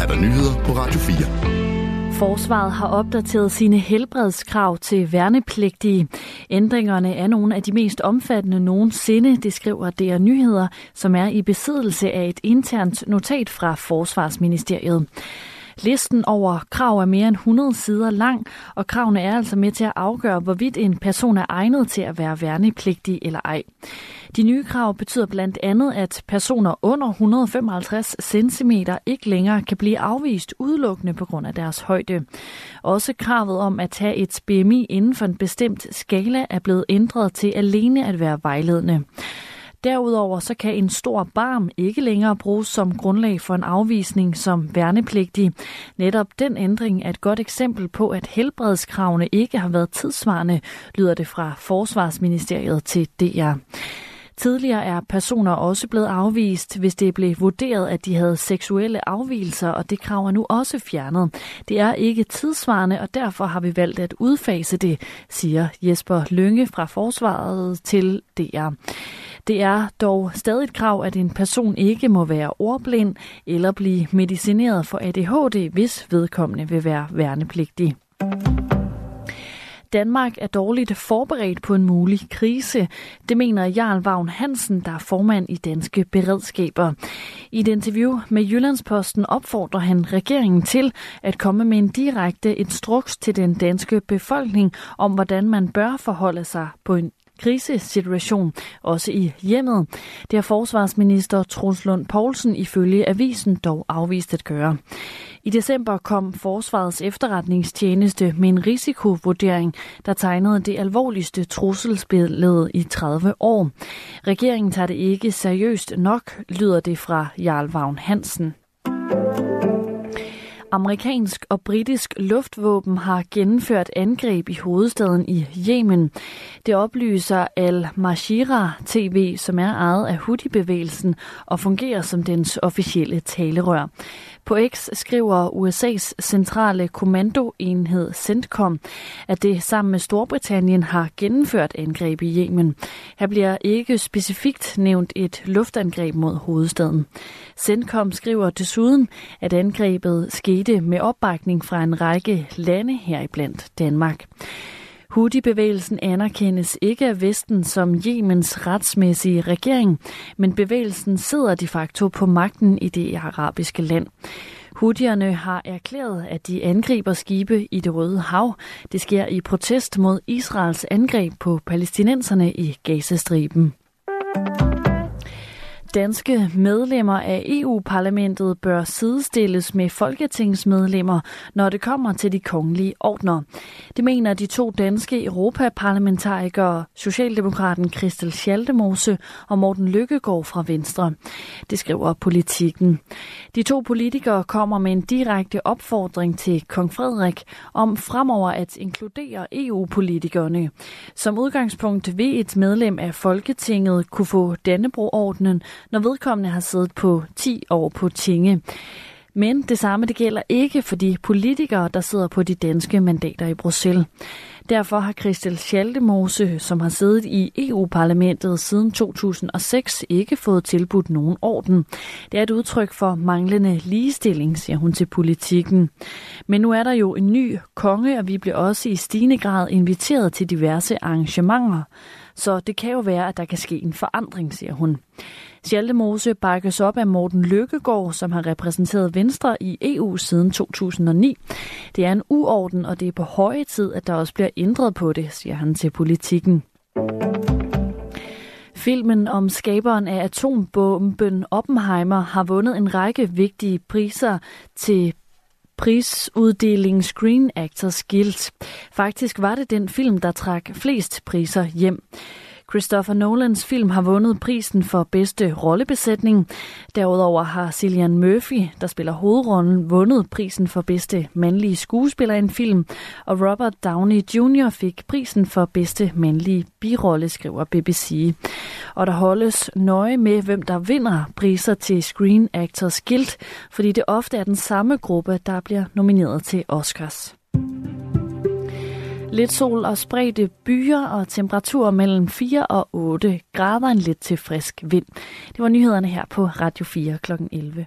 er der nyheder på Radio 4. Forsvaret har opdateret sine helbredskrav til værnepligtige. Ændringerne er nogle af de mest omfattende nogensinde, det skriver DR Nyheder, som er i besiddelse af et internt notat fra Forsvarsministeriet. Listen over krav er mere end 100 sider lang, og kravene er altså med til at afgøre, hvorvidt en person er egnet til at være værnepligtig eller ej. De nye krav betyder blandt andet, at personer under 155 cm ikke længere kan blive afvist udelukkende på grund af deres højde. Også kravet om at have et BMI inden for en bestemt skala er blevet ændret til alene at være vejledende. Derudover så kan en stor barm ikke længere bruges som grundlag for en afvisning som værnepligtig. Netop den ændring er et godt eksempel på, at helbredskravene ikke har været tidsvarende, lyder det fra Forsvarsministeriet til DR. Tidligere er personer også blevet afvist, hvis det blev vurderet, at de havde seksuelle afvielser, og det krav er nu også fjernet. Det er ikke tidsvarende, og derfor har vi valgt at udfase det, siger Jesper Lønge fra Forsvaret til DR. Det er dog stadig et krav, at en person ikke må være ordblind eller blive medicineret for ADHD, hvis vedkommende vil være værnepligtig. Danmark er dårligt forberedt på en mulig krise. Det mener Jarl Vagn Hansen, der er formand i Danske Beredskaber. I et interview med Jyllandsposten opfordrer han regeringen til at komme med en direkte instruks til den danske befolkning om, hvordan man bør forholde sig på en krisesituation, også i hjemmet. Det har forsvarsminister Truls Lund Poulsen ifølge avisen dog afvist at gøre. I december kom Forsvarets efterretningstjeneste med en risikovurdering, der tegnede det alvorligste trusselsbillede i 30 år. Regeringen tager det ikke seriøst nok, lyder det fra Jarl Vagn Hansen. Amerikansk og britisk luftvåben har gennemført angreb i hovedstaden i Yemen. Det oplyser Al-Mashira TV, som er ejet af Houthi-bevægelsen og fungerer som dens officielle talerør. På X skriver USA's centrale kommandoenhed CENTCOM, at det sammen med Storbritannien har gennemført angreb i Yemen. Her bliver ikke specifikt nævnt et luftangreb mod hovedstaden. CENTCOM skriver desuden, at angrebet skete med opbakning fra en række lande heriblandt Danmark. Houthi-bevægelsen anerkendes ikke af Vesten som Jemens retsmæssige regering, men bevægelsen sidder de facto på magten i det arabiske land. Houthierne har erklæret, at de angriber skibe i det Røde Hav. Det sker i protest mod Israels angreb på palæstinenserne i Gazastriben. Danske medlemmer af EU-parlamentet bør sidestilles med folketingsmedlemmer, når det kommer til de kongelige ordner. Det mener de to danske europaparlamentarikere, Socialdemokraten Christel Schaldemose og Morten Lykkegaard fra Venstre. Det skriver politikken. De to politikere kommer med en direkte opfordring til kong Frederik om fremover at inkludere EU-politikerne. Som udgangspunkt vil et medlem af Folketinget kunne få Dannebro-ordnen, når vedkommende har siddet på 10 år på tinge. Men det samme det gælder ikke for de politikere, der sidder på de danske mandater i Bruxelles. Derfor har Christel Schaldemose, som har siddet i EU-parlamentet siden 2006, ikke fået tilbudt nogen orden. Det er et udtryk for manglende ligestilling, siger hun til politikken. Men nu er der jo en ny konge, og vi bliver også i stigende grad inviteret til diverse arrangementer. Så det kan jo være, at der kan ske en forandring, siger hun. Schaldemose bakkes op af Morten Lykkegaard, som har repræsenteret Venstre i EU siden 2009. Det er en uorden, og det er på høje tid, at der også bliver ændret på det, siger han til politikken. Filmen om skaberen af atombomben Oppenheimer har vundet en række vigtige priser til prisuddeling Screen Actors Guild. Faktisk var det den film, der trak flest priser hjem. Christopher Nolans film har vundet prisen for bedste rollebesætning. Derudover har Cillian Murphy, der spiller hovedrollen, vundet prisen for bedste mandlige skuespiller i en film, og Robert Downey Jr. fik prisen for bedste mandlige birolle, skriver BBC. Og der holdes nøje med, hvem der vinder priser til Screen Actors Guild, fordi det ofte er den samme gruppe, der bliver nomineret til Oscars. Lidt sol og spredte byer og temperaturer mellem 4 og 8 grader en lidt til frisk vind. Det var nyhederne her på Radio 4 kl. 11.